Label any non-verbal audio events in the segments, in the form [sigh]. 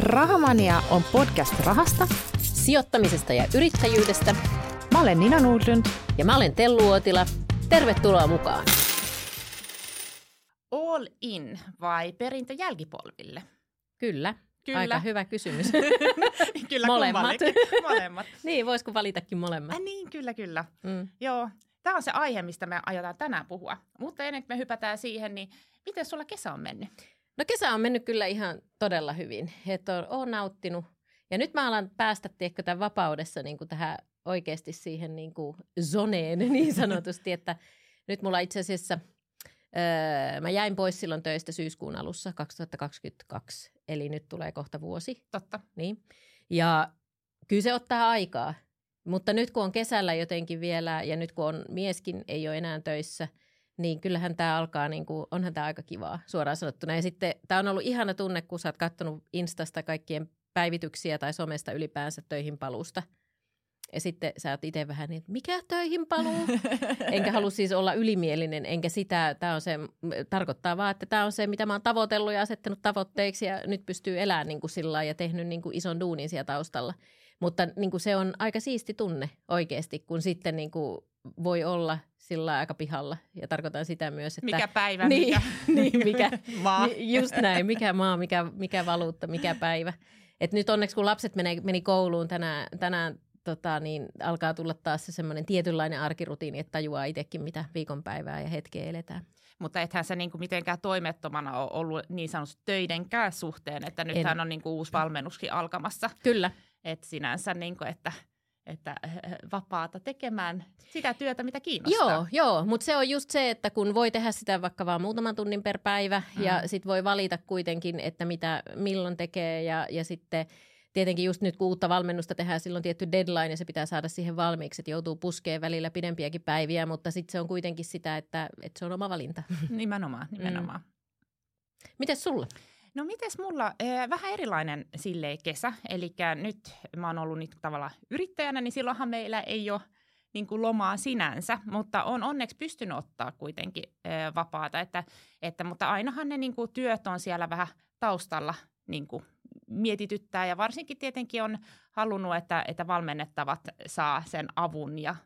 Rahamania on podcast rahasta, sijoittamisesta ja yrittäjyydestä. Mä olen Nina Nordlund. Ja mä olen Tellu Uotila. Tervetuloa mukaan. All in vai perintö jälkipolville? Kyllä. Kyllä. Aika hyvä kysymys. [laughs] [laughs] kyllä molemmat. molemmat. [laughs] niin, voisiko valitakin molemmat? Äh, niin, kyllä, kyllä. Mm. Joo, tämä on se aihe, mistä me aiotaan tänään puhua. Mutta ennen kuin me hypätään siihen, niin miten sulla kesä on mennyt? No kesä on mennyt kyllä ihan todella hyvin. Että on, on nauttinut. Ja nyt mä alan päästä, tiedätkö, tämän vapaudessa niin kuin tähän oikeasti siihen niin kuin zoneen [laughs] niin sanotusti, että nyt mulla itse asiassa, öö, mä jäin pois silloin töistä syyskuun alussa 2022, eli nyt tulee kohta vuosi. Totta. Niin. Ja kyllä se ottaa aikaa, mutta nyt kun on kesällä jotenkin vielä ja nyt kun on mieskin ei ole enää töissä, niin kyllähän tämä alkaa, niin kuin, onhan tämä aika kivaa suoraan sanottuna. Ja sitten tämä on ollut ihana tunne, kun sä oot katsonut Instasta kaikkien päivityksiä tai somesta ylipäänsä töihin palusta – ja sitten sä oot itse vähän niin, että mikä töihin paluu? [laughs] enkä halua siis olla ylimielinen, enkä sitä, tämä on se, tarkoittaa vaan, että tämä on se, mitä mä oon tavoitellut ja asettanut tavoitteiksi ja nyt pystyy elämään niin kuin sillä ja tehnyt niin kuin ison duunin siellä taustalla. Mutta niin kuin se on aika siisti tunne oikeasti, kun sitten niin kuin voi olla sillä aika pihalla. Ja tarkoitan sitä myös, että... Mikä päivä, [laughs] niin, mikä, [laughs] niin, mikä [laughs] maa. Just näin, mikä maa, mikä, mikä valuutta, mikä päivä. Et nyt onneksi kun lapset meni, meni kouluun tänään, tänään tota, niin alkaa tulla taas se semmoinen tietynlainen arkirutiini, että tajuaa itsekin, mitä viikonpäivää ja hetkeä eletään. Mutta ethän se niin kuin mitenkään toimettomana ole ollut niin sanotusti töidenkään suhteen, että nythän en. on niin kuin uusi valmennuskin alkamassa. Kyllä. Et sinänsä, niin kuin, että että vapaata tekemään sitä työtä, mitä kiinnostaa. Joo, joo mutta se on just se, että kun voi tehdä sitä vaikka vain muutaman tunnin per päivä mm. ja sitten voi valita kuitenkin, että mitä milloin tekee ja, ja sitten – tietenkin just nyt kun uutta valmennusta tehdään, silloin tietty deadline ja se pitää saada siihen valmiiksi, että joutuu puskeen välillä pidempiäkin päiviä, mutta sitten se on kuitenkin sitä, että, että se on oma valinta. Nimenomaan, nimenomaan. Mm. Mites sulla? No mites mulla? Vähän erilainen sille kesä, eli nyt mä oon ollut nyt tavallaan yrittäjänä, niin silloinhan meillä ei ole niin kuin lomaa sinänsä, mutta on onneksi pystynyt ottaa kuitenkin vapaata, että, että, mutta ainahan ne niin kuin työt on siellä vähän taustalla niin kuin mietityttää. Ja varsinkin tietenkin on halunnut, että, että valmennettavat saa sen avun ja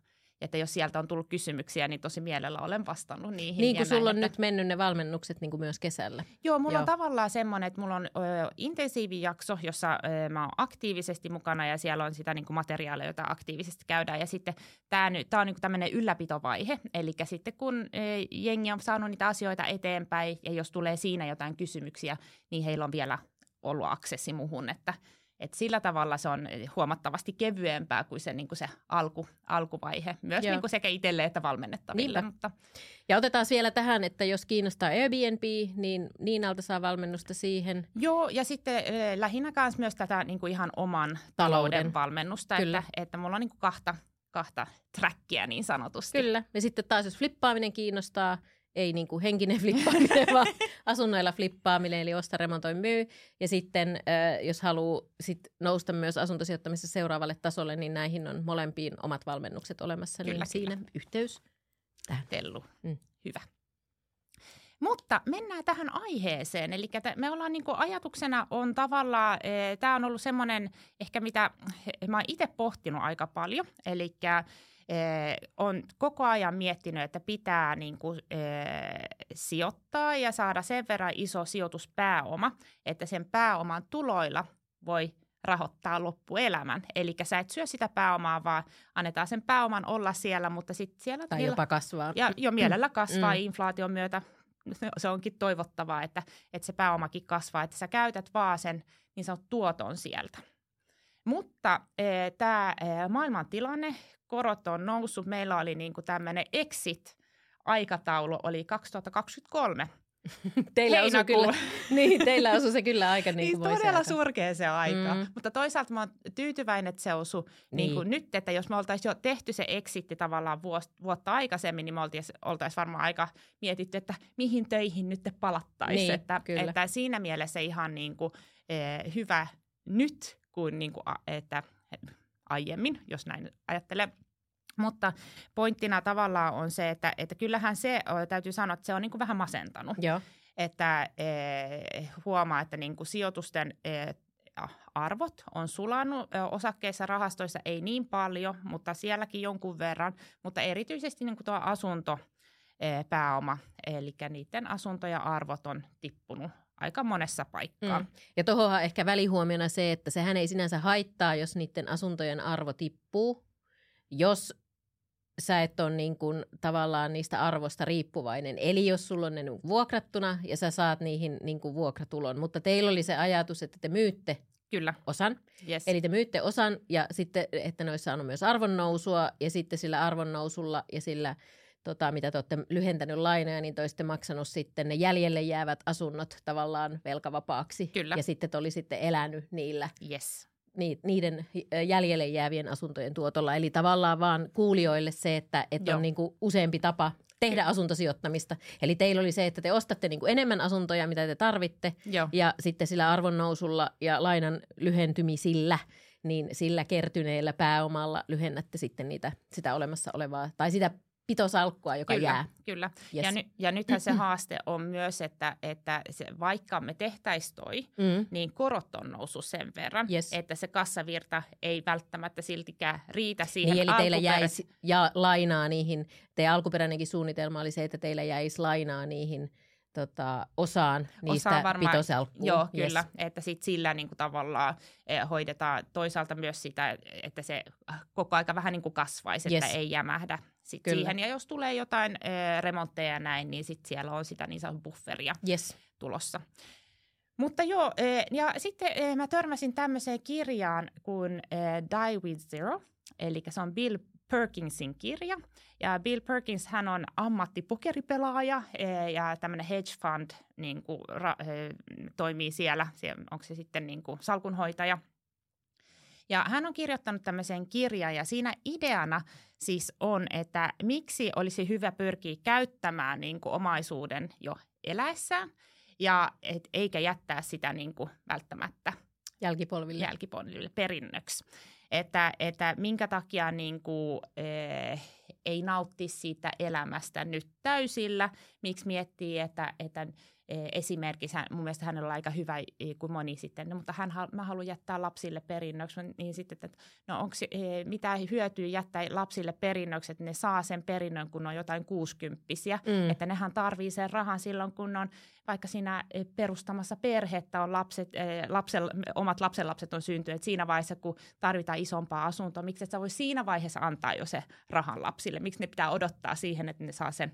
että jos sieltä on tullut kysymyksiä, niin tosi mielellä olen vastannut niihin. Niin kuin sulla näin, on että... nyt mennyt ne valmennukset niin kuin myös kesällä. Joo, mulla Joo. on tavallaan semmoinen, että mulla on ö, intensiivijakso, jossa ö, mä oon aktiivisesti mukana ja siellä on sitä niin kuin materiaalia, jota aktiivisesti käydään. Ja sitten tämä, tämä on niin kuin tämmöinen ylläpitovaihe, eli sitten kun ö, jengi on saanut niitä asioita eteenpäin ja jos tulee siinä jotain kysymyksiä, niin heillä on vielä ollut aksessi muhun, että, että sillä tavalla se on huomattavasti kevyempää kuin se, niin kuin se alku, alkuvaihe, myös niin kuin sekä itselle että valmennettaville. Mutta. Ja otetaan vielä tähän, että jos kiinnostaa Airbnb, niin Niinalta saa valmennusta siihen. Joo, ja sitten äh, lähinnä myös tätä niin kuin ihan oman talouden, talouden valmennusta, Kyllä. Että, että mulla on niin kuin kahta, kahta trackia niin sanotusti. Kyllä, ja sitten taas jos flippaaminen kiinnostaa, ei niin kuin henkinen [laughs] flippaaminen, vaan asunnoilla flippaaminen, eli osta, remontoi, myy. Ja sitten jos haluaa sit nousta myös asuntosijoittamisessa seuraavalle tasolle, niin näihin on molempiin omat valmennukset olemassa. Kyllä, niin kyllä. siinä yhteys tähän. Tellu. Mm. Hyvä. Mutta mennään tähän aiheeseen. Eli me ollaan niin ajatuksena on tavallaan, e, tämä on ollut semmoinen ehkä mitä mä oon itse pohtinut aika paljon. Eli on koko ajan miettinyt, että pitää niin kuin, e, sijoittaa ja saada sen verran iso sijoituspääoma, että sen pääoman tuloilla voi rahoittaa loppuelämän. Eli sä et syö sitä pääomaa, vaan annetaan sen pääoman olla siellä, mutta sitten siellä... Tai jopa kasvaa. Ja jo mielellä [clears throat] kasvaa mm. inflaation myötä. Se onkin toivottavaa, että, että se pääomakin kasvaa, että sä käytät vaan sen niin sanot tuoton sieltä. Mutta e, tämä e, maailman tilanne, korot on noussut. Meillä oli niin kuin tämmöinen exit-aikataulu, oli 2023. [laughs] teillä osui kyllä, [laughs] niin, teillä osui se kyllä aika niin kuin niin, Todella surkea se aika, mm. mutta toisaalta mä oon tyytyväinen, että se osui niin. niin kuin nyt, että jos me oltaisiin jo tehty se exitti tavallaan vuotta aikaisemmin, niin me oltaisiin oltais varmaan aika mietitty, että mihin töihin nyt palattaisiin. Niin, että, että siinä mielessä ihan niin kuin, eh, hyvä nyt, kuin, niin kuin että aiemmin, jos näin ajattelee. Mutta pointtina tavallaan on se, että, että kyllähän se, täytyy sanoa, että se on niin kuin vähän masentanut. Joo. Että e, huomaa, että niin kuin sijoitusten e, arvot on sulannut osakkeissa rahastoissa, ei niin paljon, mutta sielläkin jonkun verran, mutta erityisesti niin kuin tuo asunto pääoma, eli niiden asuntojen arvot on tippunut aika monessa paikkaa. Mm. Ja tuohon ehkä välihuomiona se, että sehän ei sinänsä haittaa, jos niiden asuntojen arvo tippuu, jos sä et ole niin kuin tavallaan niistä arvosta riippuvainen. Eli jos sulla on ne niin vuokrattuna ja sä saat niihin niin kuin vuokratulon. Mutta teillä oli se ajatus, että te myytte Kyllä. osan. Yes. Eli te myytte osan ja sitten, että ne olisi saanut myös arvonnousua ja sitten sillä arvonnousulla ja sillä – tota, mitä te olette lyhentänyt lainoja, niin te olisitte maksanut sitten ne jäljelle jäävät asunnot tavallaan velkavapaaksi. Kyllä. Ja sitten te olisitte elänyt niillä. Yes. niiden jäljelle jäävien asuntojen tuotolla. Eli tavallaan vaan kuulijoille se, että, että on niin kuin useampi tapa tehdä asuntosijoittamista. Eli teillä oli se, että te ostatte niin kuin enemmän asuntoja, mitä te tarvitte, Joo. ja sitten sillä arvonnousulla ja lainan lyhentymisillä, niin sillä kertyneellä pääomalla lyhennätte sitten niitä, sitä olemassa olevaa, tai sitä pitosalkkua, joka kyllä, jää. Kyllä, yes. ja, ny, ja nythän se haaste on myös, että, että se, vaikka me tehtäisiin toi, mm. niin korot on noussut sen verran, yes. että se kassavirta ei välttämättä siltikään riitä siihen niin, eli teillä jäisi ja lainaa niihin, teidän alkuperäinenkin suunnitelma oli se, että teillä jäisi lainaa niihin – tota, osaan niistä Osaa varmaan, pitosalkkuun. Joo, yes. kyllä. Että sit sillä niin kuin tavallaan eh, hoidetaan toisaalta myös sitä, että se koko aika vähän niin kuin kasvaisi, yes. että ei jämähdä sit siihen. Ja jos tulee jotain eh, remontteja ja näin, niin sit siellä on sitä niin sanottua bufferia yes. tulossa. Mutta joo, ja sitten mä törmäsin tämmöiseen kirjaan kuin Die with Zero, eli se on Bill Perkinsin kirja. Ja Bill Perkins, hän on ammattipokeripelaaja ja tämmöinen hedge fund niin kuin, ra, toimii siellä, onko se sitten niin kuin salkunhoitaja. Ja hän on kirjoittanut tämmöisen kirjan ja siinä ideana siis on, että miksi olisi hyvä pyrkiä käyttämään niin kuin omaisuuden jo eläessään ja et, eikä jättää sitä niin kuin välttämättä jälkipolville. jälkipolville perinnöksi että, että minkä takia niin kuin, eh, ei nautti siitä elämästä nyt täysillä, miksi miettii, että, että Eh, esimerkiksi hän, mun mielestä hänellä on aika hyvä kuin moni sitten, no, mutta hän, mä haluan jättää lapsille perinnöksi, niin sitten, että no onko eh, mitä hyötyä jättää lapsille perinnöksi, että ne saa sen perinnön, kun on jotain kuusikymppisiä, mm. että nehän tarvii sen rahan silloin, kun on vaikka siinä eh, perustamassa perhettä on lapset, lapsel, omat lapsenlapset on syntyneet siinä vaiheessa, kun tarvitaan isompaa asuntoa, miksi et sä voi siinä vaiheessa antaa jo se rahan lapsille, miksi ne pitää odottaa siihen, että ne saa sen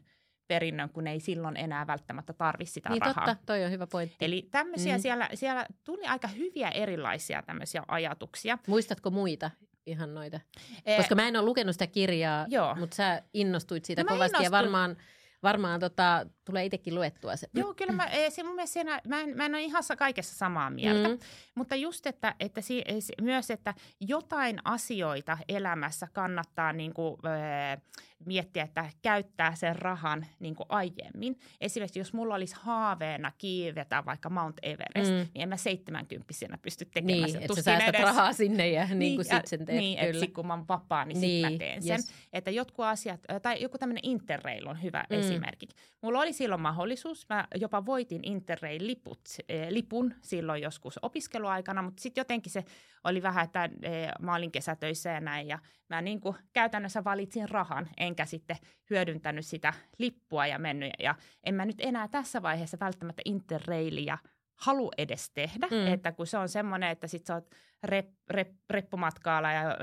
perinnön, kun ei silloin enää välttämättä tarvitse sitä niin rahaa. totta, toi on hyvä pointti. Eli tämmöisiä mm. siellä, siellä tuli aika hyviä erilaisia tämmöisiä ajatuksia. Muistatko muita ihan noita? E- Koska mä en ole lukenut sitä kirjaa, Joo. mutta sä innostuit siitä no kovasti ja varmaan varmaan tota, tulee itsekin luettua se. Joo, kyllä mä, se mun mielestä siinä, mä, en, mä en ole ihan kaikessa samaa mieltä, mm. mutta just, että, että si, myös, että jotain asioita elämässä kannattaa niin kuin, äh, miettiä, että käyttää sen rahan niin kuin aiemmin. Esimerkiksi jos mulla olisi haaveena kiivetä vaikka Mount Everest, mm. niin en mä 70 pysty tekemään niin, että sä säästät edes... rahaa sinne ja niin, niin kuin sit sen teet. Niin, että kun mä oon vapaa, niin, niin sit mä teen sen. Yes. Että jotkut asiat, tai joku tämmöinen Interrail on hyvä mm. esimerkki. Mulla oli silloin mahdollisuus, mä jopa voitin Interrail-liput, eh, lipun silloin joskus opiskeluaikana, mutta sitten jotenkin se oli vähän, että eh, mä olin kesätöissä ja näin, ja mä niin kuin käytännössä valitsin rahan, enkä sitten hyödyntänyt sitä lippua ja mennyt. Ja en mä nyt enää tässä vaiheessa välttämättä interrailia halu edes tehdä, mm. että kun se on semmoinen, että sit sä oot rep, rep, reppumatkaalla ja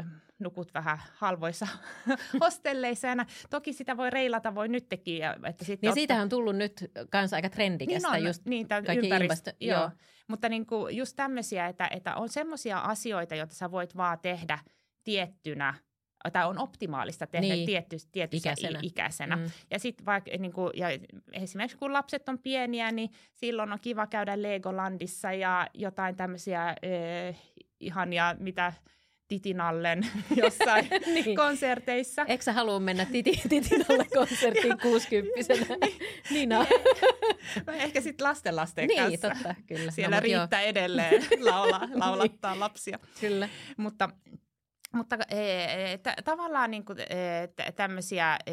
nukut vähän halvoissa [laughs] hostelleissa. Ja toki sitä voi reilata, voi nytkin. Ja, että niin ottaa... siitähän on tullut nyt kanssa aika trendikästä niin on, just niin, kaikki ympäristö. Joo. joo. Mutta niin kuin just tämmöisiä, että, että on semmoisia asioita, joita sä voit vaan tehdä tiettynä – tai on optimaalista tehdä niin. tietty, tietyssä ikäisenä. ikäisenä. Mm. Ja sitten vaikka niin kuin, ja esimerkiksi kun lapset on pieniä, niin silloin on kiva käydä Legolandissa ja jotain tämmöisiä äh, ihania, mitä Titinallen [laughs] jossain niin. konserteissa. Eikö sä halua mennä titi, [laughs] Titinalle konserttiin [laughs] 60 niin. Nina. No, ehkä sitten lasten niin, kanssa. totta, kyllä. Siellä no, riittää jo. edelleen laula, laulattaa niin. lapsia. Kyllä. Mutta mutta e, t- tavallaan niin kuin, e, tämmöisiä e,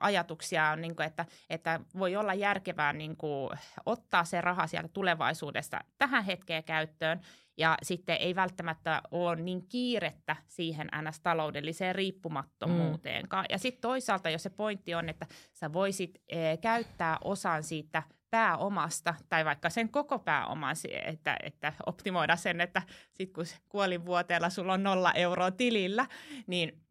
ajatuksia on, niin kuin, että, että voi olla järkevää niin kuin, ottaa se raha sieltä tulevaisuudesta tähän hetkeen käyttöön ja sitten ei välttämättä ole niin kiirettä siihen NS-taloudelliseen riippumattomuuteenkaan. Mm. Ja sitten toisaalta, jos se pointti on, että sä voisit e, käyttää osan siitä pääomasta tai vaikka sen koko pääoman, että, että optimoida sen, että sitten kun kuolinvuoteella sulla on nolla euroa tilillä, niin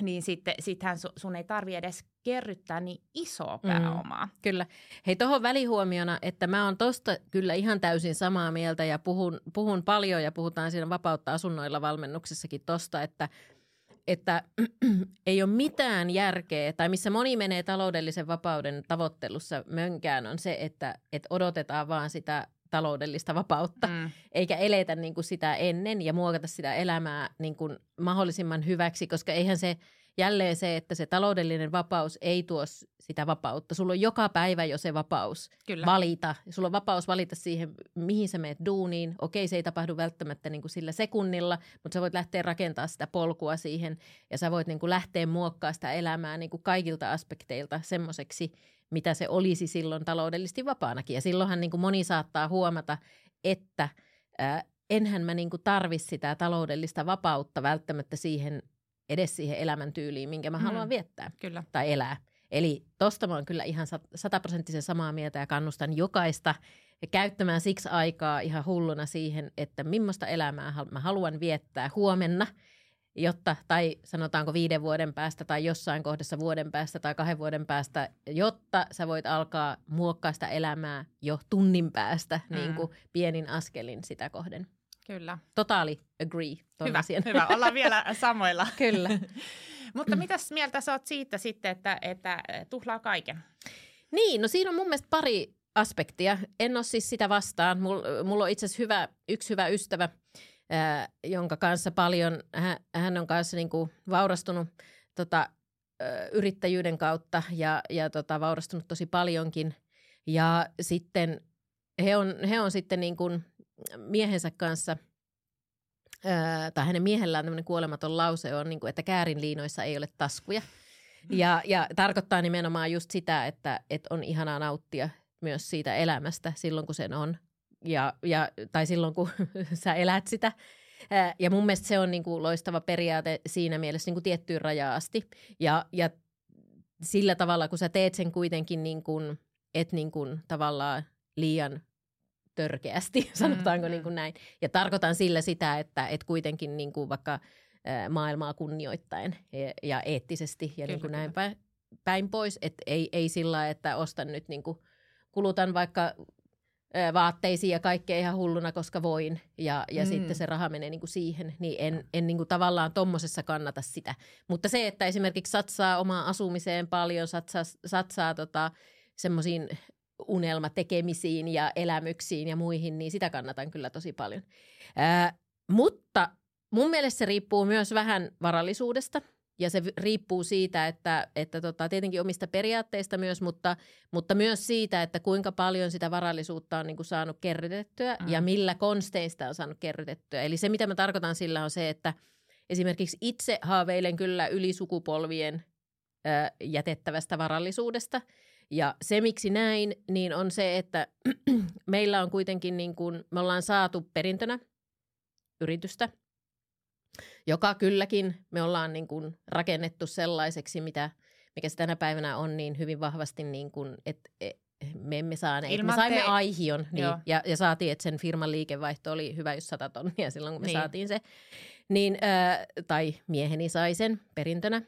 niin sitten sittenhän sun ei tarvi edes kerryttää niin isoa mm, pääomaa. Mm, kyllä. Hei, tuohon välihuomiona, että mä oon tosta kyllä ihan täysin samaa mieltä ja puhun, puhun paljon ja puhutaan siinä vapautta asunnoilla valmennuksessakin tosta, että että [clears throat] ei ole mitään järkeä, tai missä moni menee taloudellisen vapauden tavoittelussa mönkään, on se, että, että odotetaan vaan sitä taloudellista vapautta, mm. eikä eletä niin kuin sitä ennen ja muokata sitä elämää niin kuin mahdollisimman hyväksi, koska eihän se jälleen se, että se taloudellinen vapaus ei tuo sitä vapautta. Sulla on joka päivä jo se vapaus Kyllä. valita. Sulla on vapaus valita siihen, mihin sä meet duuniin. Okei, se ei tapahdu välttämättä niin kuin sillä sekunnilla, mutta sä voit lähteä rakentamaan sitä polkua siihen ja sä voit niin kuin lähteä muokkaamaan sitä elämää niin kuin kaikilta aspekteilta semmoiseksi, mitä se olisi silloin taloudellisesti vapaanakin. Ja silloinhan niin kuin moni saattaa huomata, että ää, enhän mä niin kuin tarvi sitä taloudellista vapautta välttämättä siihen edes siihen elämäntyyliin, minkä mä mm. haluan viettää kyllä. tai elää. Eli tosta mä oon kyllä ihan sataprosenttisen samaa mieltä ja kannustan jokaista käyttämään siksi aikaa ihan hulluna siihen, että millaista elämää mä haluan viettää huomenna – jotta, tai sanotaanko viiden vuoden päästä tai jossain kohdassa vuoden päästä tai kahden vuoden päästä, jotta sä voit alkaa muokkaa sitä elämää jo tunnin päästä mm. niin kuin pienin askelin sitä kohden. Kyllä. Totaali agree. Hyvä, asian. hyvä. Ollaan vielä [laughs] samoilla. Kyllä. [laughs] Mutta mitäs mieltä sä oot siitä sitten, että, että tuhlaa kaiken? Niin, no siinä on mun mielestä pari aspektia. En ole siis sitä vastaan. Mulla mul on itse asiassa hyvä, yksi hyvä ystävä, ää, jonka kanssa paljon, hän, hän on kanssa niin kuin vaurastunut tota, yrittäjyyden kautta ja, ja tota, vaurastunut tosi paljonkin. Ja sitten he on, he on sitten niin kuin miehensä kanssa, tai hänen miehellään tämmöinen kuolematon lause on, niin kuin, että käärinliinoissa ei ole taskuja. Ja, ja tarkoittaa nimenomaan just sitä, että, että on ihanaa nauttia myös siitä elämästä silloin, kun sen on ja, ja, tai silloin, kun [laughs] sä elät sitä. Ja mun mielestä se on niin kuin loistava periaate siinä mielessä niin kuin tiettyyn rajaan asti. Ja, ja sillä tavalla, kun sä teet sen kuitenkin niin kuin, et niin kuin tavallaan liian törkeästi, [laughs] sanotaanko mm, niin kuin näin. Ja tarkoitan sillä sitä, että et kuitenkin niin kuin vaikka maailmaa kunnioittaen ja, ja eettisesti ja niin kuin näin päin, päin pois. Et ei, ei sillä että ostan nyt niin kuin, kulutan vaikka vaatteisiin ja kaikkea ihan hulluna, koska voin, ja, ja mm. sitten se raha menee niin kuin siihen, niin en, en niin kuin tavallaan tommosessa kannata sitä. Mutta se, että esimerkiksi satsaa omaan asumiseen paljon, satsaa, satsaa tota, semmoisiin unelmatekemisiin ja elämyksiin ja muihin, niin sitä kannatan kyllä tosi paljon. Ää, mutta mun mielestä se riippuu myös vähän varallisuudesta – ja se riippuu siitä, että, että tota, tietenkin omista periaatteista myös, mutta, mutta myös siitä, että kuinka paljon sitä varallisuutta on niin kuin saanut kerrytettyä mm. ja millä konsteista on saanut kerrytettyä. Eli se, mitä mä tarkoitan sillä on se, että esimerkiksi itse haaveilen kyllä yli sukupolvien ö, jätettävästä varallisuudesta. Ja se, miksi näin, niin on se, että [clears throat] meillä on kuitenkin niin kuin, me ollaan saatu perintönä yritystä – joka kylläkin me ollaan niin kuin rakennettu sellaiseksi, mitä, mikä se tänä päivänä on niin hyvin vahvasti, niin kuin, että e, me emme saaneet. Ilman me saimme te... aihion niin, ja, ja saatiin, että sen firman liikevaihto oli hyvä, jos 100 tonnia silloin, kun me niin. saatiin se. Niin, äh, tai mieheni sai sen perintönä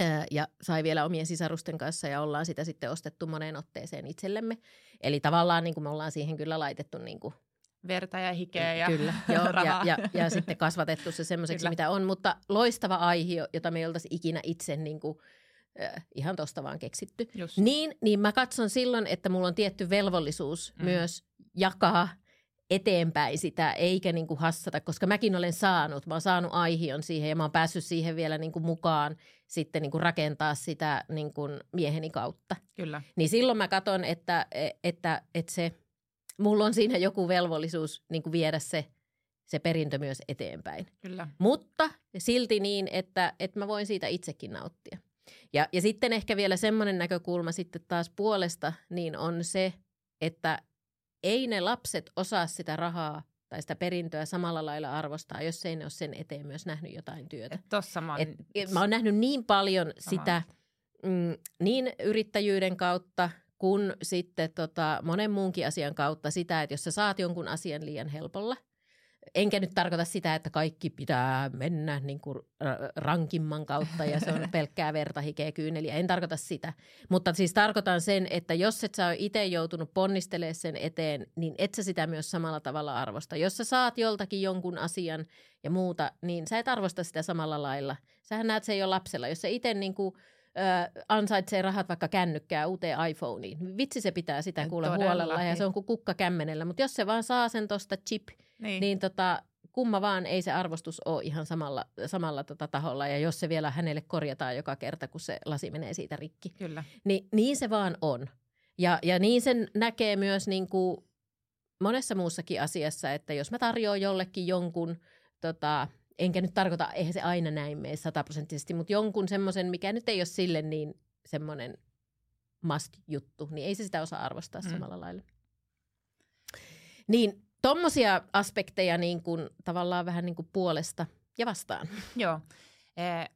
äh, ja sai vielä omien sisarusten kanssa ja ollaan sitä sitten ostettu moneen otteeseen itsellemme. Eli tavallaan niin kuin me ollaan siihen kyllä laitettu niin kuin verta ja hikeä ja Kyllä, [laughs] joo, ja, ja, ja sitten kasvatettu se semmoiseksi, mitä on. Mutta loistava aihe, jota me ei oltaisi ikinä itse niin kuin, äh, ihan tuosta vaan keksitty. Just. Niin, niin mä katson silloin, että mulla on tietty velvollisuus mm. myös jakaa eteenpäin sitä, eikä niin kuin hassata, koska mäkin olen saanut, mä oon saanut aihion siihen ja mä oon päässyt siihen vielä niin kuin mukaan sitten niin kuin rakentaa sitä niin kuin mieheni kautta. Kyllä. Niin silloin mä katson, että, että, että se – mulla on siinä joku velvollisuus niin kuin viedä se, se perintö myös eteenpäin. Kyllä. Mutta silti niin, että, että mä voin siitä itsekin nauttia. Ja, ja sitten ehkä vielä semmoinen näkökulma sitten taas puolesta, niin on se, että ei ne lapset osaa sitä rahaa tai sitä perintöä samalla lailla arvostaa, jos ei ne ole sen eteen myös nähnyt jotain työtä. tossa mä oon... Et, et mä oon nähnyt niin paljon sitä mm, niin yrittäjyyden kautta kuin sitten tota, monen muunkin asian kautta sitä, että jos sä saat jonkun asian liian helpolla – Enkä nyt tarkoita sitä, että kaikki pitää mennä niin kuin rankimman kautta ja se on [laughs] pelkkää verta, hikeä, kyyneliä. En tarkoita sitä. Mutta siis tarkoitan sen, että jos et sä ole itse joutunut ponnistelemaan sen eteen, niin et sä sitä myös samalla tavalla arvosta. Jos sä saat joltakin jonkun asian ja muuta, niin sä et arvosta sitä samalla lailla. Sähän näet se jo lapsella. Jos sä itse niin kuin – ö, ansaitsee rahat vaikka kännykkää uuteen iPhoneen. Vitsi se pitää sitä kuulla huolella ja se on kuin kukka kämmenellä. Mutta jos se vaan saa sen tuosta chip, niin, niin tota, kumma vaan ei se arvostus ole ihan samalla, samalla tota taholla. Ja jos se vielä hänelle korjataan joka kerta, kun se lasi menee siitä rikki. Kyllä. Niin, niin se vaan on. Ja, ja niin sen näkee myös niin kuin monessa muussakin asiassa, että jos mä tarjoan jollekin jonkun tota, enkä nyt tarkoita, eihän se aina näin mene sataprosenttisesti, mutta jonkun semmoisen, mikä nyt ei ole sille niin semmoinen must-juttu, niin ei se sitä osaa arvostaa mm. samalla lailla. Niin tommosia aspekteja niin kuin, tavallaan vähän niin kuin puolesta ja vastaan. [laughs] Joo. Eh,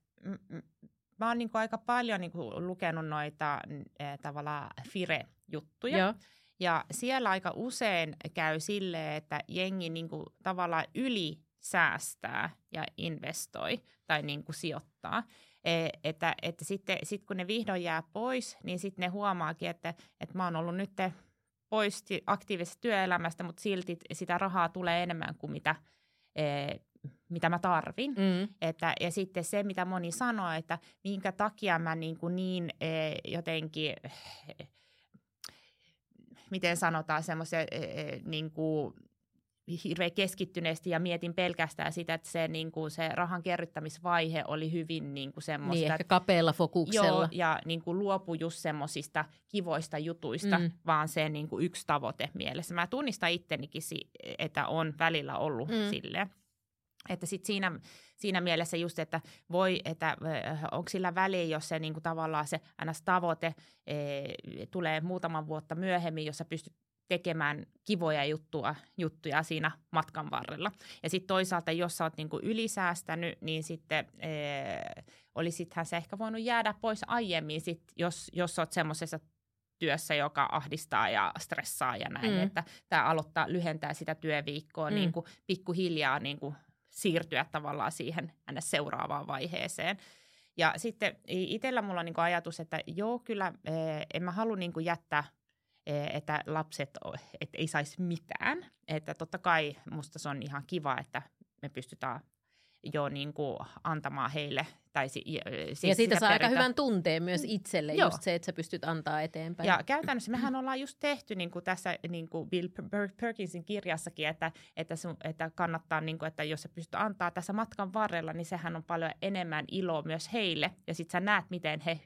mä oon niin kuin aika paljon niin kuin lukenut noita eh, tavallaan FIRE-juttuja. Joo. Ja siellä aika usein käy silleen, että jengi niin kuin tavallaan yli säästää ja investoi tai niin kuin sijoittaa. E, että, että sitten sit kun ne vihdoin jää pois, niin sitten ne huomaakin, että, että mä oon ollut nyt pois aktiivisesta työelämästä, mutta silti sitä rahaa tulee enemmän kuin mitä, e, mitä mä tarvin. Mm. Että, ja sitten se, mitä moni sanoo, että minkä takia mä niin, kuin niin e, jotenkin, miten sanotaan, semmoisia e, niin kuin hirveän keskittyneesti ja mietin pelkästään sitä, että se, niin kuin se rahan kerryttämisvaihe oli hyvin niin kuin semmoista. Niin, ehkä kapealla fokuksella. Joo, ja niin kuin luopui just semmoisista kivoista jutuista, mm. vaan se niin kuin yksi tavoite mielessä. Mä tunnistan ittenikin, että on välillä ollut mm. silleen. Että sit siinä, siinä mielessä just, että voi, että onko sillä väliä, jos se niin kuin tavallaan se tavoite e, tulee muutaman vuotta myöhemmin, jossa pystyt tekemään kivoja juttua, juttuja siinä matkan varrella. Ja sitten toisaalta, jos sä oot niinku ylisäästänyt, niin sitten ee, olisithän se ehkä voinut jäädä pois aiemmin, sit, jos, jos oot semmoisessa työssä, joka ahdistaa ja stressaa ja näin, mm. että tämä aloittaa, lyhentää sitä työviikkoa mm. niin kuin pikkuhiljaa niin kuin siirtyä tavallaan siihen seuraavaan vaiheeseen. Ja sitten itsellä mulla on niin ajatus, että joo, kyllä en mä halua niin jättää – että lapset et ei saisi mitään. Että totta kai musta se on ihan kiva, että me pystytään jo niin kuin antamaan heille. Tai si, siis ja siitä saa peritä. aika hyvän tunteen myös itselle, Joo. just se, että sä pystyt antaa eteenpäin. Ja käytännössä mehän ollaan just tehty niin kuin tässä niin kuin Bill Perkinsin kirjassakin, että, että, sun, että kannattaa, niin kuin, että jos sä pystyt antaa tässä matkan varrella, niin sehän on paljon enemmän iloa myös heille. Ja sit sä näet, miten he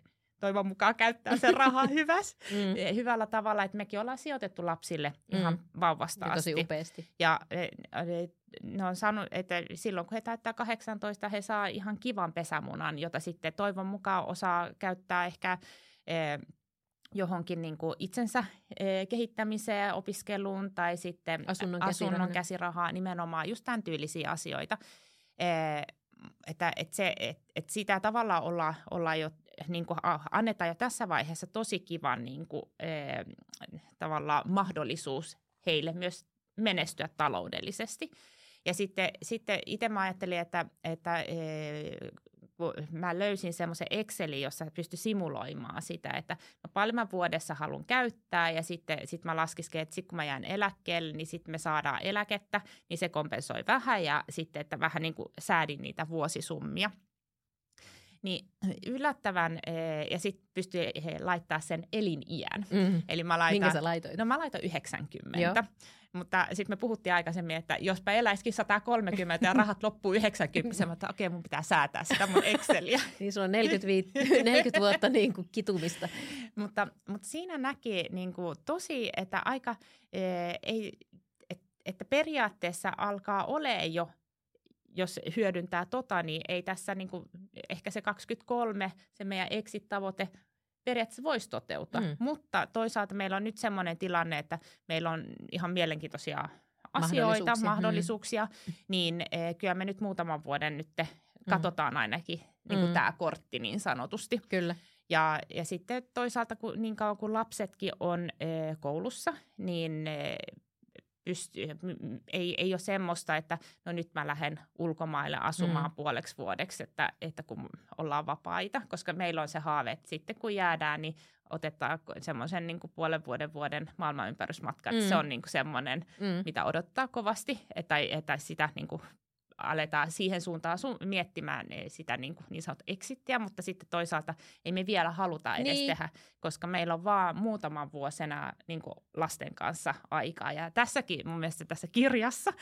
toivon mukaan käyttää sen rahaa [laughs] hyväs, mm. Hyvällä tavalla, että mekin ollaan sijoitettu lapsille ihan mm. vauvasta asti. Tosi upeasti. Ja eh, ne on sanonut, että silloin kun he täyttää 18, he saa ihan kivan pesämunan, jota sitten toivon mukaan osaa käyttää ehkä eh, johonkin niin kuin itsensä eh, kehittämiseen, opiskeluun tai sitten asunnon, asunnon käsirahaa, nimenomaan just tämän tyylisiä asioita. Eh, että, että, se, että, että sitä tavallaan olla, olla jo, niin kuin annetaan jo tässä vaiheessa tosi kivan niin kuin, eh, tavallaan mahdollisuus heille myös menestyä taloudellisesti. Ja sitten, sitten itse mä ajattelin, että, että eh, mä löysin semmoisen Excelin, jossa pystyi simuloimaan sitä, että no paljon mä vuodessa haluan käyttää ja sitten sit mä laskiskelin, että sitten kun mä jään eläkkeelle, niin sitten me saadaan eläkettä, niin se kompensoi vähän ja sitten, että vähän niin kuin säädin niitä vuosisummia. Niin yllättävän, eh, ja sitten pystyy laittaa sen eliniän. Mm. Eli mä laitan, Minkä sä laitoit? No mä laitoin 90. Joo. Mutta sitten me puhuttiin aikaisemmin, että jospa eläisikin 130 ja rahat loppuu 90, mutta okei, okay, mun pitää säätää sitä mun Exceliä. [laughs] niin sulla on 45, 40 [laughs] vuotta niin kuin kitumista. mutta, mutta siinä näki niin kuin tosi, että aika, e, ei, et, että periaatteessa alkaa ole jo jos hyödyntää tota, niin ei tässä niin kuin ehkä se 23, se meidän exit-tavoite, periaatteessa voisi toteutua. Mm. Mutta toisaalta meillä on nyt semmoinen tilanne, että meillä on ihan mielenkiintoisia asioita, mahdollisuuksia, mahdollisuuksia mm. niin eh, kyllä me nyt muutaman vuoden nyt katsotaan mm. ainakin niin kuin mm. tämä kortti niin sanotusti. Kyllä. Ja, ja sitten toisaalta kun, niin kauan kuin lapsetkin on eh, koulussa, niin eh, pystyy, ei, ei ole semmoista, että no nyt mä lähden ulkomaille asumaan mm. puoleksi vuodeksi, että, että kun ollaan vapaita, koska meillä on se haave, että sitten kun jäädään, niin otetaan semmoisen niin puolen vuoden vuoden maailmanympärysmatka, mm. se on niin kuin semmoinen, mm. mitä odottaa kovasti, että, että sitä niin kuin aletaan siihen suuntaan su- miettimään eh, sitä niin, kuin niin sanottu exittiä, mutta sitten toisaalta ei me vielä haluta edes niin. tehdä, koska meillä on vaan muutaman vuosena niin kuin lasten kanssa aikaa. Ja tässäkin mun mielestä tässä kirjassa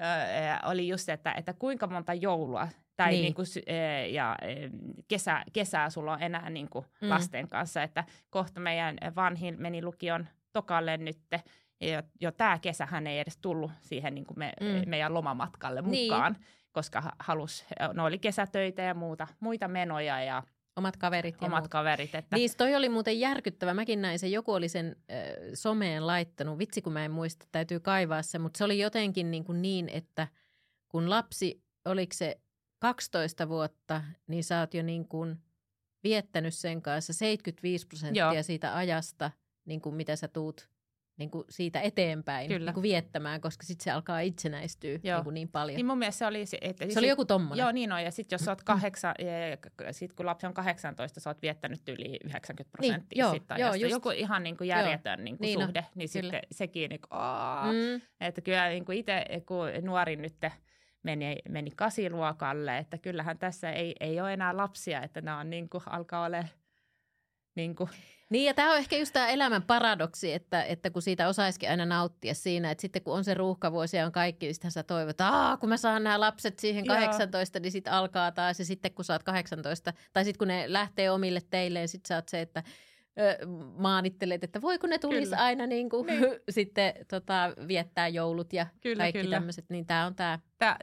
äh, oli just, että, että kuinka monta joulua tai niin. Niin kuin, ja kesä, kesää sulla on enää niin kuin mm. lasten kanssa, että kohta meidän vanhin meni lukion tokalle nytte jo, jo tämä kesähän ei edes tullut siihen niin kuin me, mm. meidän lomamatkalle niin. mukaan, niin. koska halus, no oli kesätöitä ja muuta, muita menoja ja Omat kaverit ja Omat muut. kaverit. Että... Niin, toi oli muuten järkyttävä. Mäkin näin sen, joku oli sen äh, someen laittanut. Vitsi, kun mä en muista, täytyy kaivaa se. Mutta se oli jotenkin niin, kuin niin, että kun lapsi, oliko se 12 vuotta, niin sä oot jo niin kuin viettänyt sen kanssa 75 prosenttia Joo. siitä ajasta, niin kuin mitä sä tuut niin kuin siitä eteenpäin Kyllä. Niin kuin viettämään, koska sitten se alkaa itsenäistyä niin, kuin niin paljon. Niin mun mielestä se oli... Että se sit, oli joku tommonen. Joo, niin on. Ja sitten jos oot kahdeksan, [clears throat] sit kun lapsi on 18, sä oot viettänyt yli 90 niin, prosenttia. Niin, joo, sit joo, just, joku ihan niin kuin järjetön niin kuin niin suhde, no, niin kyllä. sitten sekin, niin kuin, mm. että kyllä niin kuin itse, kun nuori nyt meni, meni kasiluokalle, että kyllähän tässä ei, ei ole enää lapsia, että nämä on niin kuin, alkaa olemaan niin kuin, niin ja tämä on ehkä just tämä elämän paradoksi, että, että kun siitä osaisikin aina nauttia siinä, että sitten kun on se ruuhkavuosi ja on kaikki, niin sä toivot, että kun mä saan nämä lapset siihen 18, Joo. niin sitten alkaa taas ja sitten kun sä oot 18, tai sitten kun ne lähtee omille teille, niin sitten sä oot se, että ö, maanittelet, että voiko ne tulisi kyllä. aina niin kuin, niin. [laughs] sitten tota, viettää joulut ja kyllä, kaikki tämmöiset, niin tämä on tämä.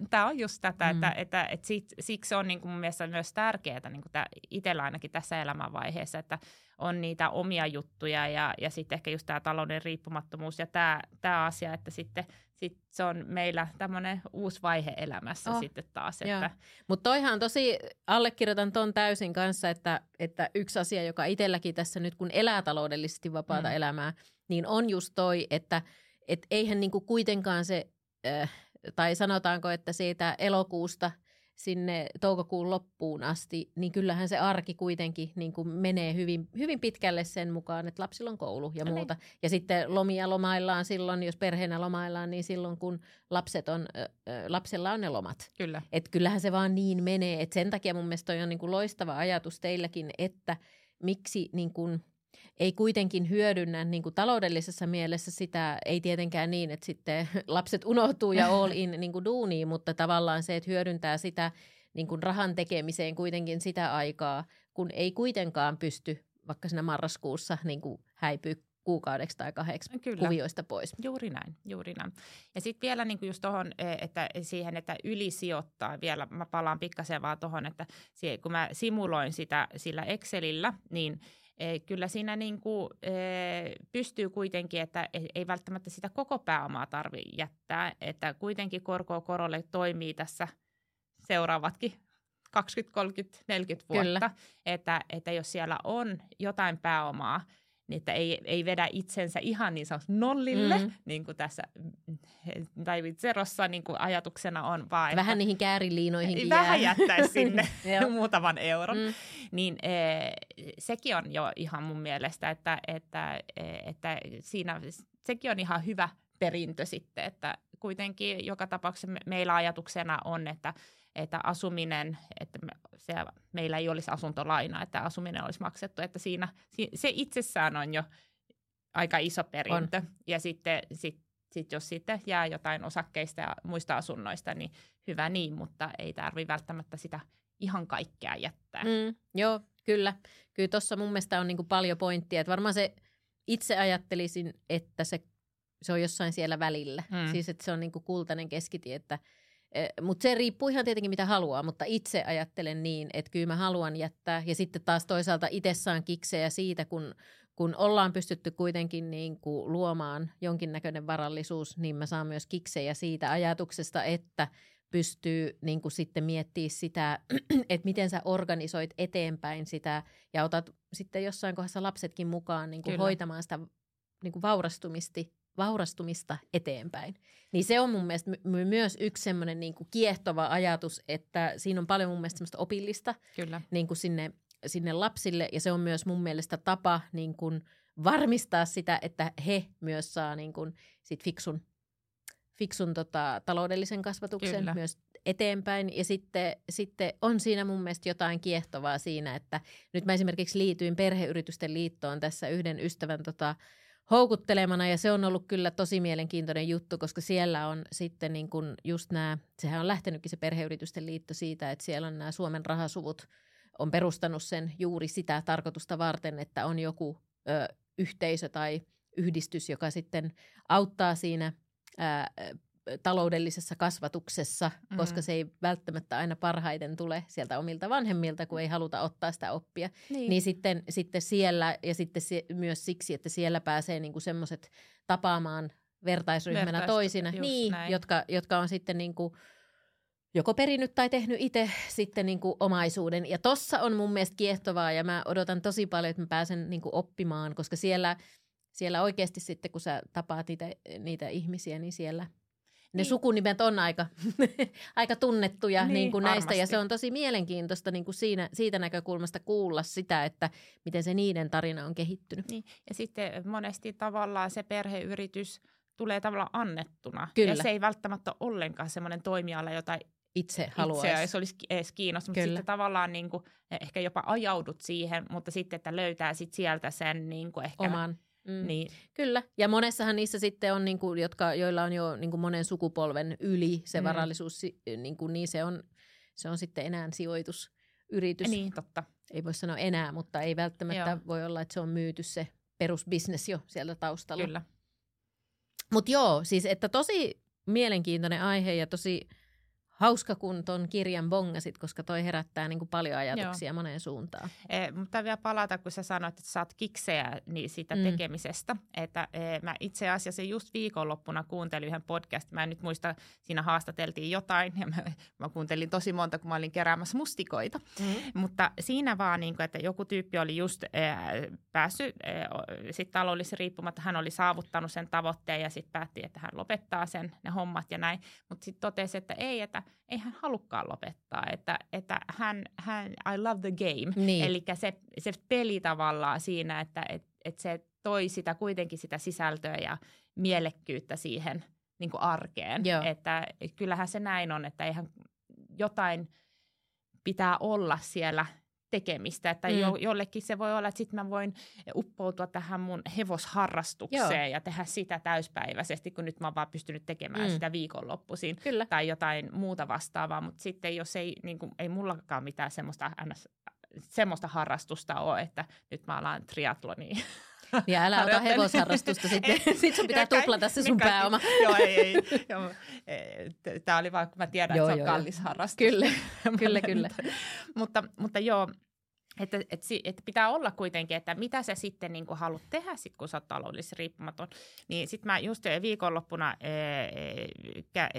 Tämä on just tätä, mm. että, että, että sit, siksi on niin kuin mun mielestä myös tärkeää niin kuin itsellä ainakin tässä elämänvaiheessa, että on niitä omia juttuja ja, ja sitten ehkä just tämä talouden riippumattomuus ja tämä, tämä asia, että sitten sit se on meillä tämmöinen uusi vaihe elämässä oh, sitten taas. Että... Mutta toihan tosi, allekirjoitan ton täysin kanssa, että, että yksi asia, joka itselläkin tässä nyt kun elää taloudellisesti vapaata mm. elämää, niin on just toi, että et eihän niinku kuitenkaan se, äh, tai sanotaanko, että siitä elokuusta – sinne toukokuun loppuun asti, niin kyllähän se arki kuitenkin niin kuin menee hyvin, hyvin pitkälle sen mukaan, että lapsilla on koulu ja no muuta. Niin. Ja sitten lomia lomaillaan silloin, jos perheenä lomaillaan, niin silloin kun lapset on, äh, lapsella on ne lomat. Kyllä. Et kyllähän se vaan niin menee, että sen takia mun mielestä toi on niin kuin loistava ajatus teilläkin, että miksi niin kuin – ei kuitenkin hyödynnä niin kuin taloudellisessa mielessä sitä, ei tietenkään niin, että sitten [laughs] lapset unohtuu ja all in niin kuin duuniin, mutta tavallaan se, että hyödyntää sitä niin kuin rahan tekemiseen kuitenkin sitä aikaa, kun ei kuitenkaan pysty vaikka siinä marraskuussa niin kuin häipyä kuukaudeksi tai kahdeksi Kyllä. kuvioista pois. Juuri näin, juuri näin. Ja sitten vielä niin just tuohon, e, että siihen, että ylisijoittaa vielä, mä palaan pikkasen vaan tuohon, että kun mä simuloin sitä sillä Excelillä, niin – kyllä siinä niin kuin, pystyy kuitenkin, että ei välttämättä sitä koko pääomaa tarvitse jättää, että kuitenkin korko korolle toimii tässä seuraavatkin 20, 30, 40 vuotta, Kyllä. Että, että jos siellä on jotain pääomaa, niin että ei, ei vedä itsensä ihan niin sanotusti nollille, mm. niin kuin tässä tai Zerossa niin kuin ajatuksena on vaan. Vähän että, niihin kääriliinoihin Vähän jää. jättäisi [laughs] sinne [laughs] muutaman euron. Mm. Niin e, sekin on jo ihan mun mielestä, että, että, että siinä sekin on ihan hyvä perintö sitten, että kuitenkin joka tapauksessa meillä ajatuksena on, että että asuminen, että me, se, meillä ei olisi asuntolaina, että asuminen olisi maksettu, että siinä, se itsessään on jo aika iso perintö. On. Ja sitten sit, sit jos sitten jää jotain osakkeista ja muista asunnoista, niin hyvä niin, mutta ei tarvitse välttämättä sitä ihan kaikkea jättää. Mm, joo, kyllä. Kyllä tuossa mun mielestä on niinku paljon pointtia, että varmaan se itse ajattelisin, että se, se on jossain siellä välillä. Mm. Siis että se on niinku kultainen keskitie, että – mutta se riippuu ihan tietenkin mitä haluaa, mutta itse ajattelen niin, että kyllä mä haluan jättää. Ja sitten taas toisaalta itse saan kiksejä siitä, kun, kun ollaan pystytty kuitenkin niin kuin luomaan jonkinnäköinen varallisuus, niin mä saan myös kiksejä siitä ajatuksesta, että pystyy niin kuin sitten miettimään sitä, [clears throat] että miten sä organisoit eteenpäin sitä ja otat sitten jossain kohdassa lapsetkin mukaan niin kuin hoitamaan sitä niin kuin vaurastumisti, vaurastumista eteenpäin. Niin se on mun mielestä my- myös yksi semmoinen niin kuin kiehtova ajatus, että siinä on paljon mun mielestä semmoista opillista Kyllä. Niin kuin sinne, sinne lapsille ja se on myös mun mielestä tapa niin kuin varmistaa sitä, että he myös saa niin kuin sit fiksun fiksun tota, taloudellisen kasvatuksen Kyllä. myös eteenpäin. Ja sitten, sitten on siinä mun mielestä jotain kiehtovaa siinä, että nyt mä esimerkiksi liityin perheyritysten liittoon tässä yhden ystävän tota, houkuttelemana ja se on ollut kyllä tosi mielenkiintoinen juttu, koska siellä on sitten niin kuin just nämä, sehän on lähtenytkin se perheyritysten liitto siitä, että siellä on nämä Suomen rahasuvut on perustanut sen juuri sitä tarkoitusta varten, että on joku ö, yhteisö tai yhdistys, joka sitten auttaa siinä ää, taloudellisessa kasvatuksessa, mm. koska se ei välttämättä aina parhaiten tule sieltä omilta vanhemmilta, kun ei haluta ottaa sitä oppia. Niin, niin sitten, sitten siellä ja sitten se, myös siksi, että siellä pääsee niinku semmoiset tapaamaan vertaisryhmänä Vertaista, toisina, niin, jotka, jotka on sitten niinku, joko perinyt tai tehnyt itse sitten niinku omaisuuden. Ja tossa on mun mielestä kiehtovaa ja mä odotan tosi paljon, että mä pääsen niinku oppimaan, koska siellä, siellä oikeasti sitten, kun sä tapaat niitä, niitä ihmisiä, niin siellä – ne niin. sukunimet on aika, [laughs] aika tunnettuja niin, niin kuin näistä ja se on tosi mielenkiintoista niin kuin siinä, siitä näkökulmasta kuulla sitä, että miten se niiden tarina on kehittynyt. Niin. Ja sitten monesti tavallaan se perheyritys tulee tavallaan annettuna Kyllä. ja se ei välttämättä ole ollenkaan semmoinen toimiala, jota itse haluaisi. Itse se olisi edes kiinnostunut, mutta sitten tavallaan niin kuin, ehkä jopa ajaudut siihen, mutta sitten, että löytää sit sieltä sen niin kuin ehkä oman Mm. Niin. Kyllä, ja monessahan niissä sitten on, niin kuin, jotka, joilla on jo niin kuin monen sukupolven yli se mm. varallisuus, niin, kuin, niin se, on, se on sitten enää sijoitusyritys. Niin, totta. Ei voi sanoa enää, mutta ei välttämättä joo. voi olla, että se on myyty se perusbisnes jo siellä taustalla. Kyllä. Mutta joo, siis että tosi mielenkiintoinen aihe ja tosi hauska, kun ton kirjan bongasit, koska toi herättää niin kuin paljon ajatuksia Joo. moneen suuntaan. E, mutta vielä palata, kun sä sanoit, että saat kiksejä niin siitä mm. tekemisestä. Että e, mä itse asiassa just viikonloppuna kuuntelin yhden podcast. Mä en nyt muista, siinä haastateltiin jotain ja mä, mä kuuntelin tosi monta, kun mä olin keräämässä mustikoita. Mm. Mutta siinä vaan, niin kuin, että joku tyyppi oli just e, päässyt e, sitten taloudellisesti riippumatta, hän oli saavuttanut sen tavoitteen ja sitten päätti, että hän lopettaa sen ne hommat ja näin. Mutta sitten totesi, että ei, että ei hän halukkaan lopettaa, että, että hän, hän, I love the game. Niin. Eli se, se peli tavallaan siinä, että et, et se toi sitä kuitenkin sitä sisältöä ja mielekkyyttä siihen niin kuin arkeen. Joo. Että kyllähän se näin on, että eihän jotain pitää olla siellä – tekemistä. Että mm. jo, jollekin se voi olla, että sitten mä voin uppoutua tähän mun hevosharrastukseen Joo. ja tehdä sitä täyspäiväisesti, kun nyt mä oon vaan pystynyt tekemään mm. sitä viikonloppuisin Kyllä. tai jotain muuta vastaavaa. Mutta sitten jos ei, niin kuin, ei mullakaan mitään semmoista, semmoista harrastusta ole, että nyt mä alan triatloniin ja älä ota hevosharrastusta [laughs] sitten. Sitten sun pitää tuplata se sun pääoma. [laughs] Joo, ei, ei. Tämä oli vaan, kun mä tiedän, joo, että se on joo, kallis harrastus. Kyllä, [laughs] kyllä, kyllä. mutta, mutta joo, että, että, että pitää olla kuitenkin, että mitä sä sitten niin haluat tehdä, sit, kun sä oot taloudellisesti riippumaton. Niin sitten mä just viikonloppuna ää, ää,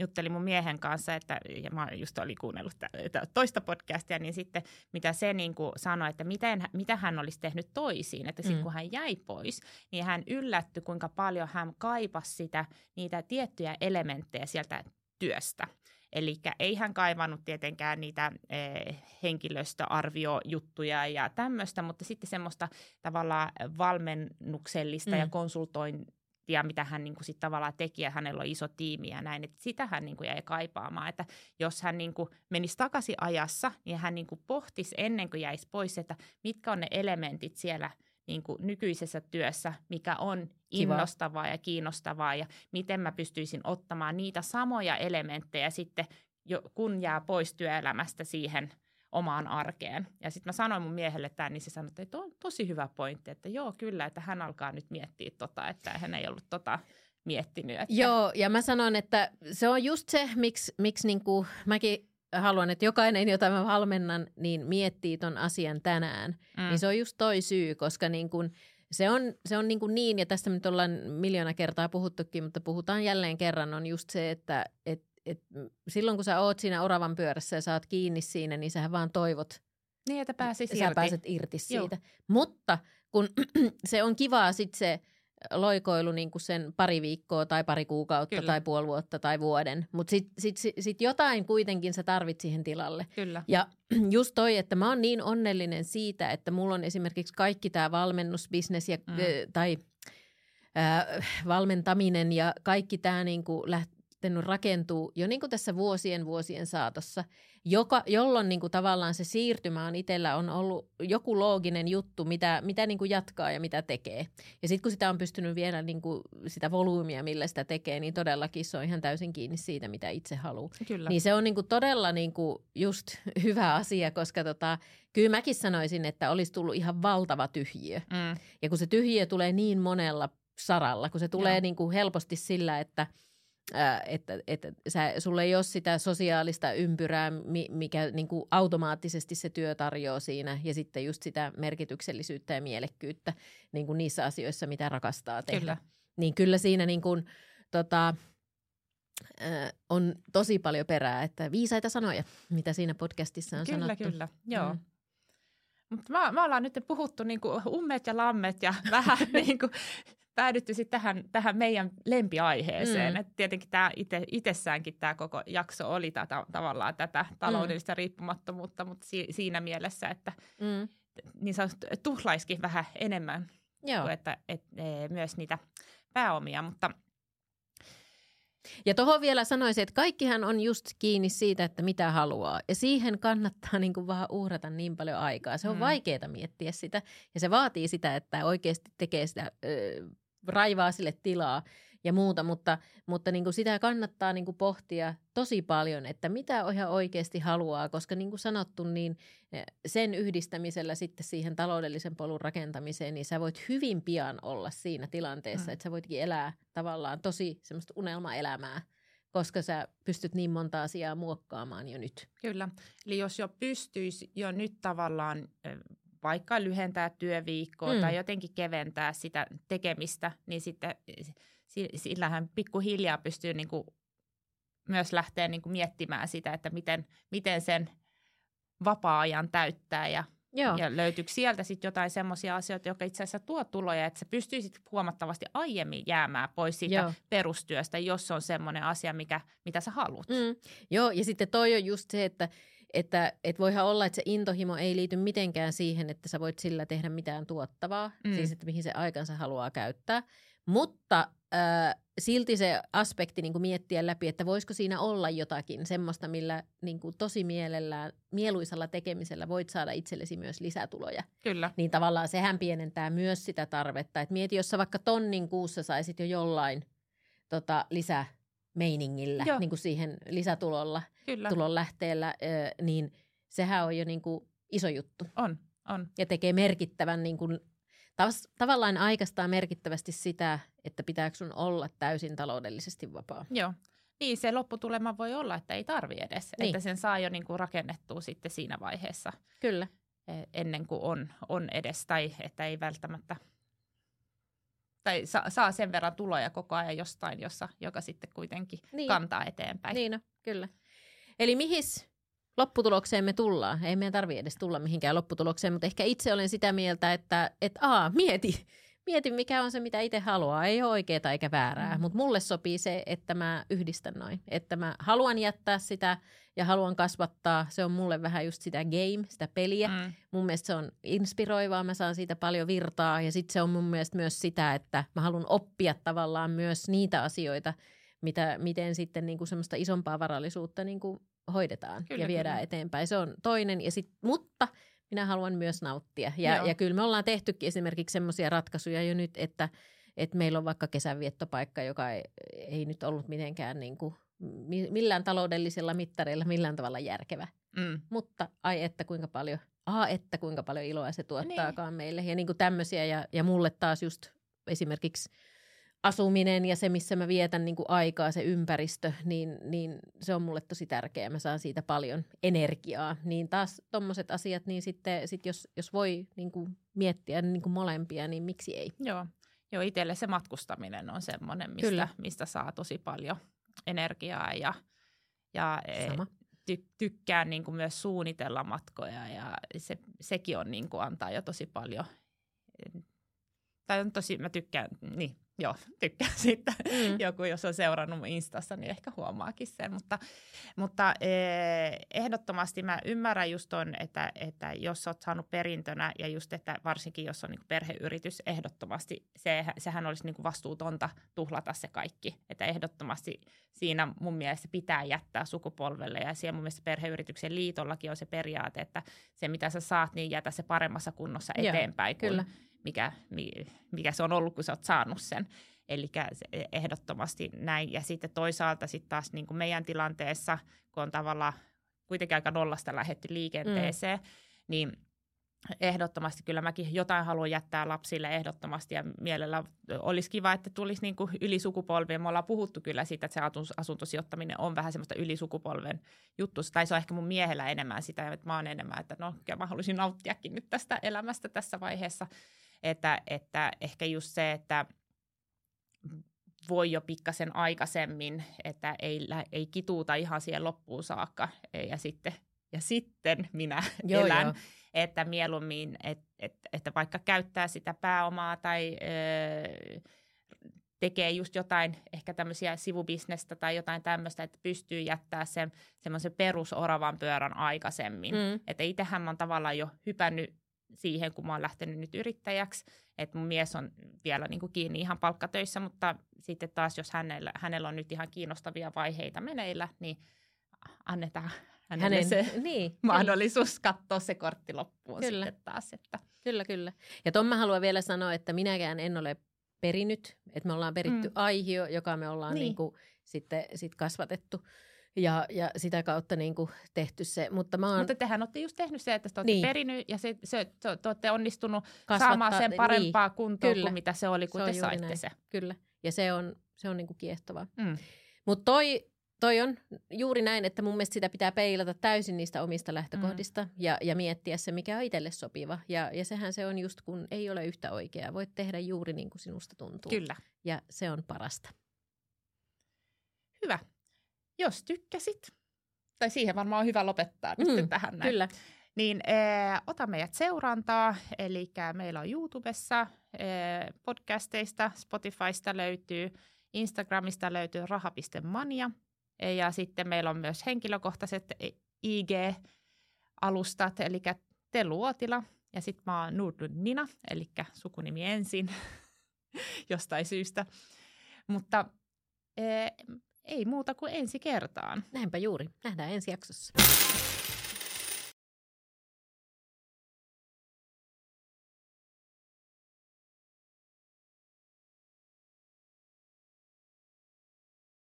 juttelin mun miehen kanssa, että, ja mä just olin kuunnellut t- toista podcastia, niin sitten mitä se niin sanoi, että miten, mitä hän olisi tehnyt toisiin. Että sitten mm. kun hän jäi pois, niin hän yllättyi, kuinka paljon hän kaipasi sitä, niitä tiettyjä elementtejä sieltä työstä. Eli ei hän kaivannut tietenkään niitä eh, henkilöstöarviojuttuja ja tämmöistä, mutta sitten semmoista tavallaan valmennuksellista mm. ja konsultointia, mitä hän niin kuin sit tavallaan teki, ja hänellä on iso tiimi ja näin, että sitä hän niin kuin jäi kaipaamaan, että jos hän niin kuin menisi takaisin ajassa, niin hän niin kuin pohtisi ennen kuin jäisi pois, että mitkä on ne elementit siellä – niin kuin nykyisessä työssä, mikä on innostavaa Kiva. ja kiinnostavaa ja miten mä pystyisin ottamaan niitä samoja elementtejä sitten, jo, kun jää pois työelämästä siihen omaan arkeen. Ja sitten mä sanoin mun miehelle tämän, niin se sanoi, että on tosi hyvä pointti, että joo kyllä, että hän alkaa nyt miettiä tota, että hän ei ollut tota miettinyt. Että... Joo, ja mä sanon, että se on just se, miksi, miksi niin kuin, mäkin haluan, että jokainen, jota mä valmennan, niin miettii ton asian tänään. Mm. Niin se on just toi syy, koska niin kuin, se on, se on niin, kuin niin, ja tästä nyt ollaan miljoona kertaa puhuttukin, mutta puhutaan jälleen kerran, on just se, että et, et, silloin kun sä oot siinä oravan pyörässä ja saat kiinni siinä, niin sähän vaan toivot. Niin, että pääsit sä irti. pääset irti siitä. Joo. Mutta kun [clears throat] se on kivaa sitten se – loikoilu niin kuin sen pari viikkoa tai pari kuukautta Kyllä. tai puoli vuotta tai vuoden. Mutta sitten sit, sit, sit jotain kuitenkin sä tarvit siihen tilalle. Kyllä. Ja [clears throat] just toi, että mä oon niin onnellinen siitä, että mulla on esimerkiksi kaikki tämä valmennusbisnes ja, mm. tai äh, valmentaminen ja kaikki tämä niin lähtenyt rakentuu jo niin kuin tässä vuosien vuosien saatossa, joka, jolloin niin kuin tavallaan se siirtymä on itsellä on ollut joku looginen juttu, mitä, mitä niin kuin jatkaa ja mitä tekee. Ja sitten kun sitä on pystynyt vielä niin kuin sitä volyymia, millä sitä tekee, niin todellakin se on ihan täysin kiinni siitä, mitä itse haluaa. Kyllä. Niin se on niin kuin todella niin kuin just [laughs] hyvä asia, koska tota, kyllä mäkin sanoisin, että olisi tullut ihan valtava tyhjiö. Mm. Ja kun se tyhjiö tulee niin monella saralla, kun se tulee niin kuin helposti sillä, että – että, että sä, sulle ei ole sitä sosiaalista ympyrää, mikä niin kuin automaattisesti se työ tarjoaa siinä, ja sitten just sitä merkityksellisyyttä ja mielekkyyttä niin kuin niissä asioissa, mitä rakastaa tehdä. Kyllä. Niin kyllä siinä niin kuin, tota, on tosi paljon perää, että viisaita sanoja, mitä siinä podcastissa on kyllä, sanottu. Kyllä, kyllä, joo. Mm. Mutta me, me ollaan nyt puhuttu niinku ummet ja lammet ja [laughs] vähän [laughs] niinku päädytty sitten tähän, tähän meidän lempiaiheeseen. Mm. Et tietenkin tämä ite, itsessäänkin tämä koko jakso oli tätä, tavallaan tätä taloudellista mm. riippumattomuutta, mutta si, siinä mielessä, että mm. niin sanottu tuhlaiskin vähän enemmän Joo. kuin että et, e, myös niitä pääomia, mutta – ja tuohon vielä sanoisin, että kaikkihan on just kiinni siitä, että mitä haluaa. Ja siihen kannattaa niin kuin vaan uhrata niin paljon aikaa. Se on mm. vaikeaa miettiä sitä ja se vaatii sitä, että oikeasti tekee sitä ö, raivaa sille tilaa ja muuta, mutta, mutta niin kuin sitä kannattaa niin kuin pohtia tosi paljon, että mitä ihan oikeasti haluaa, koska niin kuin sanottu, niin eh, sen yhdistämisellä sitten siihen taloudellisen polun rakentamiseen, niin sä voit hyvin pian olla siinä tilanteessa, mm. että sä voitkin elää tavallaan tosi semmoista unelmaelämää, koska sä pystyt niin monta asiaa muokkaamaan jo nyt. Kyllä, eli jos jo pystyisi jo nyt tavallaan vaikka lyhentää työviikkoa mm. tai jotenkin keventää sitä tekemistä, niin sitten sillähän pikkuhiljaa pystyy niin kuin myös lähteä niin kuin miettimään sitä, että miten, miten sen vapaa-ajan täyttää ja, Joo. ja löytyykö sieltä sitten jotain semmoisia asioita, jotka itse asiassa tuo tuloja, että sä pystyisit huomattavasti aiemmin jäämään pois siitä Joo. perustyöstä, jos on semmoinen asia, mikä, mitä sä haluat. Mm. Joo, ja sitten toi on just se, että että et voihan olla, että se intohimo ei liity mitenkään siihen, että sä voit sillä tehdä mitään tuottavaa, mm. siis että mihin se aikansa haluaa käyttää. Mutta äh, silti se aspekti niin kuin miettiä läpi, että voisiko siinä olla jotakin semmoista, millä niin kuin tosi mielellään, mieluisalla tekemisellä voit saada itsellesi myös lisätuloja. Kyllä. Niin tavallaan sehän pienentää myös sitä tarvetta. Et mieti, jos sä vaikka tonnin kuussa saisit jo jollain tota, lisää meiningillä, niin kuin siihen lisätulolla, Kyllä. tulon lähteellä, niin sehän on jo niin kuin iso juttu. On, on. Ja tekee merkittävän, niin kuin, tav- tavallaan aikastaa merkittävästi sitä, että pitääkö sun olla täysin taloudellisesti vapaa. Joo. Niin, se lopputulema voi olla, että ei tarvi edes, niin. että sen saa jo niin kuin rakennettua sitten siinä vaiheessa. Kyllä. E, ennen kuin on, on edes, tai että ei välttämättä – tai sa, saa sen verran tuloja koko ajan jostain, jossa, joka sitten kuitenkin niin. kantaa eteenpäin. Niin no, kyllä. Eli mihin lopputulokseen me tullaan? Ei meidän tarvitse edes tulla mihinkään lopputulokseen, mutta ehkä itse olen sitä mieltä, että et, aa, mieti, mieti mikä on se, mitä itse haluaa. Ei ole oikeaa eikä väärää, mm. mutta mulle sopii se, että mä yhdistän noin. Että mä haluan jättää sitä ja haluan kasvattaa. Se on mulle vähän just sitä game, sitä peliä. Mm. Mun mielestä se on inspiroivaa, mä saan siitä paljon virtaa ja sitten se on mun mielestä myös sitä, että mä haluan oppia tavallaan myös niitä asioita, mitä, miten sitten niin kuin semmoista isompaa varallisuutta niin kuin hoidetaan kyllä, ja viedään kyllä. eteenpäin. Se on toinen, ja sit, mutta minä haluan myös nauttia. Ja, ja kyllä me ollaan tehtykin esimerkiksi semmoisia ratkaisuja jo nyt, että, että meillä on vaikka kesänviettopaikka, joka ei, ei nyt ollut mitenkään niin kuin millään taloudellisilla mittareilla millään tavalla järkevä. Mm. Mutta ai että kuinka paljon, a että kuinka paljon iloa se tuottaakaan niin. meille. Ja niin kuin tämmöisiä ja, ja mulle taas just esimerkiksi asuminen ja se, missä mä vietän niin kuin aikaa, se ympäristö, niin, niin se on mulle tosi tärkeää. Mä saan siitä paljon energiaa. Niin taas tuommoiset asiat, niin sitten sit jos, jos voi niin kuin miettiä niin kuin molempia, niin miksi ei? Joo, Joo itselle se matkustaminen on semmoinen, mistä, mistä saa tosi paljon energiaa ja, ja e, Sama. Ty, tykkään niin kuin myös suunnitella matkoja ja se, sekin on niin kuin antaa jo tosi paljon. Tai on tosi, mä tykkään, niin joo, tykkään [laughs] siitä. Mm. Joku, jos on seurannut mun Instassa, niin ehkä huomaakin sen. Mutta, mutta eh, ehdottomasti mä ymmärrän just ton, että, että jos oot saanut perintönä ja just, että varsinkin jos on niin perheyritys, ehdottomasti se, sehän olisi niin vastuutonta tuhlata se kaikki. Että ehdottomasti siinä mun mielestä pitää jättää sukupolvelle ja siellä mun mielestä perheyrityksen liitollakin on se periaate, että se mitä sä saat, niin jätä se paremmassa kunnossa eteenpäin. Joo, kyllä. Kun, mikä, mikä se on ollut, kun sä oot saanut sen. Eli ehdottomasti näin. Ja sitten toisaalta sitten taas niin kuin meidän tilanteessa, kun on tavallaan kuitenkin aika nollasta lähetty liikenteeseen, mm. niin ehdottomasti kyllä mäkin jotain haluan jättää lapsille ehdottomasti ja mielellä olisi kiva, että tulisi niin kuin ylisukupolvien. Me ollaan puhuttu kyllä siitä, että se asuntosijoittaminen on vähän semmoista ylisukupolven juttu. Tai se on ehkä mun miehellä enemmän sitä, että mä oon enemmän, että no kyllä mä haluaisin nauttiakin nyt tästä elämästä tässä vaiheessa. Että, että ehkä just se, että voi jo pikkasen aikaisemmin, että ei, ei kituuta ihan siihen loppuun saakka ja sitten, ja sitten minä [laughs] joo, elän. Joo. Että mieluummin, et, et, että vaikka käyttää sitä pääomaa tai ö, tekee just jotain, ehkä tämmöisiä sivubisnestä tai jotain tämmöistä, että pystyy jättää sen semmoisen perusoravan pyörän aikaisemmin. Mm. Että itsehän mä oon tavallaan jo hypännyt siihen, kun mä oon lähtenyt nyt yrittäjäksi, että mun mies on vielä niin kuin kiinni ihan palkkatöissä, mutta sitten taas jos hänellä, hänellä on nyt ihan kiinnostavia vaiheita meneillä, niin annetaan hänelle Hänen, se [laughs] [laughs] niin, mahdollisuus kyllä. katsoa se kortti loppuun kyllä. sitten taas. Että. Kyllä, kyllä. Ja tuon mä haluan vielä sanoa, että minäkään en ole perinyt, että me ollaan peritty mm. aihio, joka me ollaan niin. Niin kuin sitten sit kasvatettu ja, ja sitä kautta niin kuin tehty se. Mutta, mä oon... Mutta tehän olette just tehnyt se, että te olette niin. perinyt ja se, se, te, te olette onnistunut Kasvattaa, saamaan sen parempaa niin. kuntoa Kyllä. kuin mitä se oli, kun se te saitte näin. se. Kyllä, ja se on, se on niin kuin kiehtovaa. Mm. Mutta toi, toi on juuri näin, että mun mielestä sitä pitää peilata täysin niistä omista lähtökohdista mm. ja, ja miettiä se, mikä on itselle sopiva. Ja, ja sehän se on just, kun ei ole yhtä oikeaa. Voit tehdä juuri niin kuin sinusta tuntuu. Kyllä. Ja se on parasta. Hyvä jos tykkäsit, tai siihen varmaan on hyvä lopettaa mm, nyt tähän näin. Kyllä. Niin äh, ota meidät seurantaa, eli meillä on YouTubessa, äh, podcasteista, Spotifysta löytyy, Instagramista löytyy raha.mania, ja sitten meillä on myös henkilökohtaiset IG-alustat, eli Te Luotila, ja sitten mä oon Nordlund Nina, eli sukunimi ensin [laughs] jostain syystä. Mutta ei muuta kuin ensi kertaan. Näinpä juuri. Nähdään ensi jaksossa.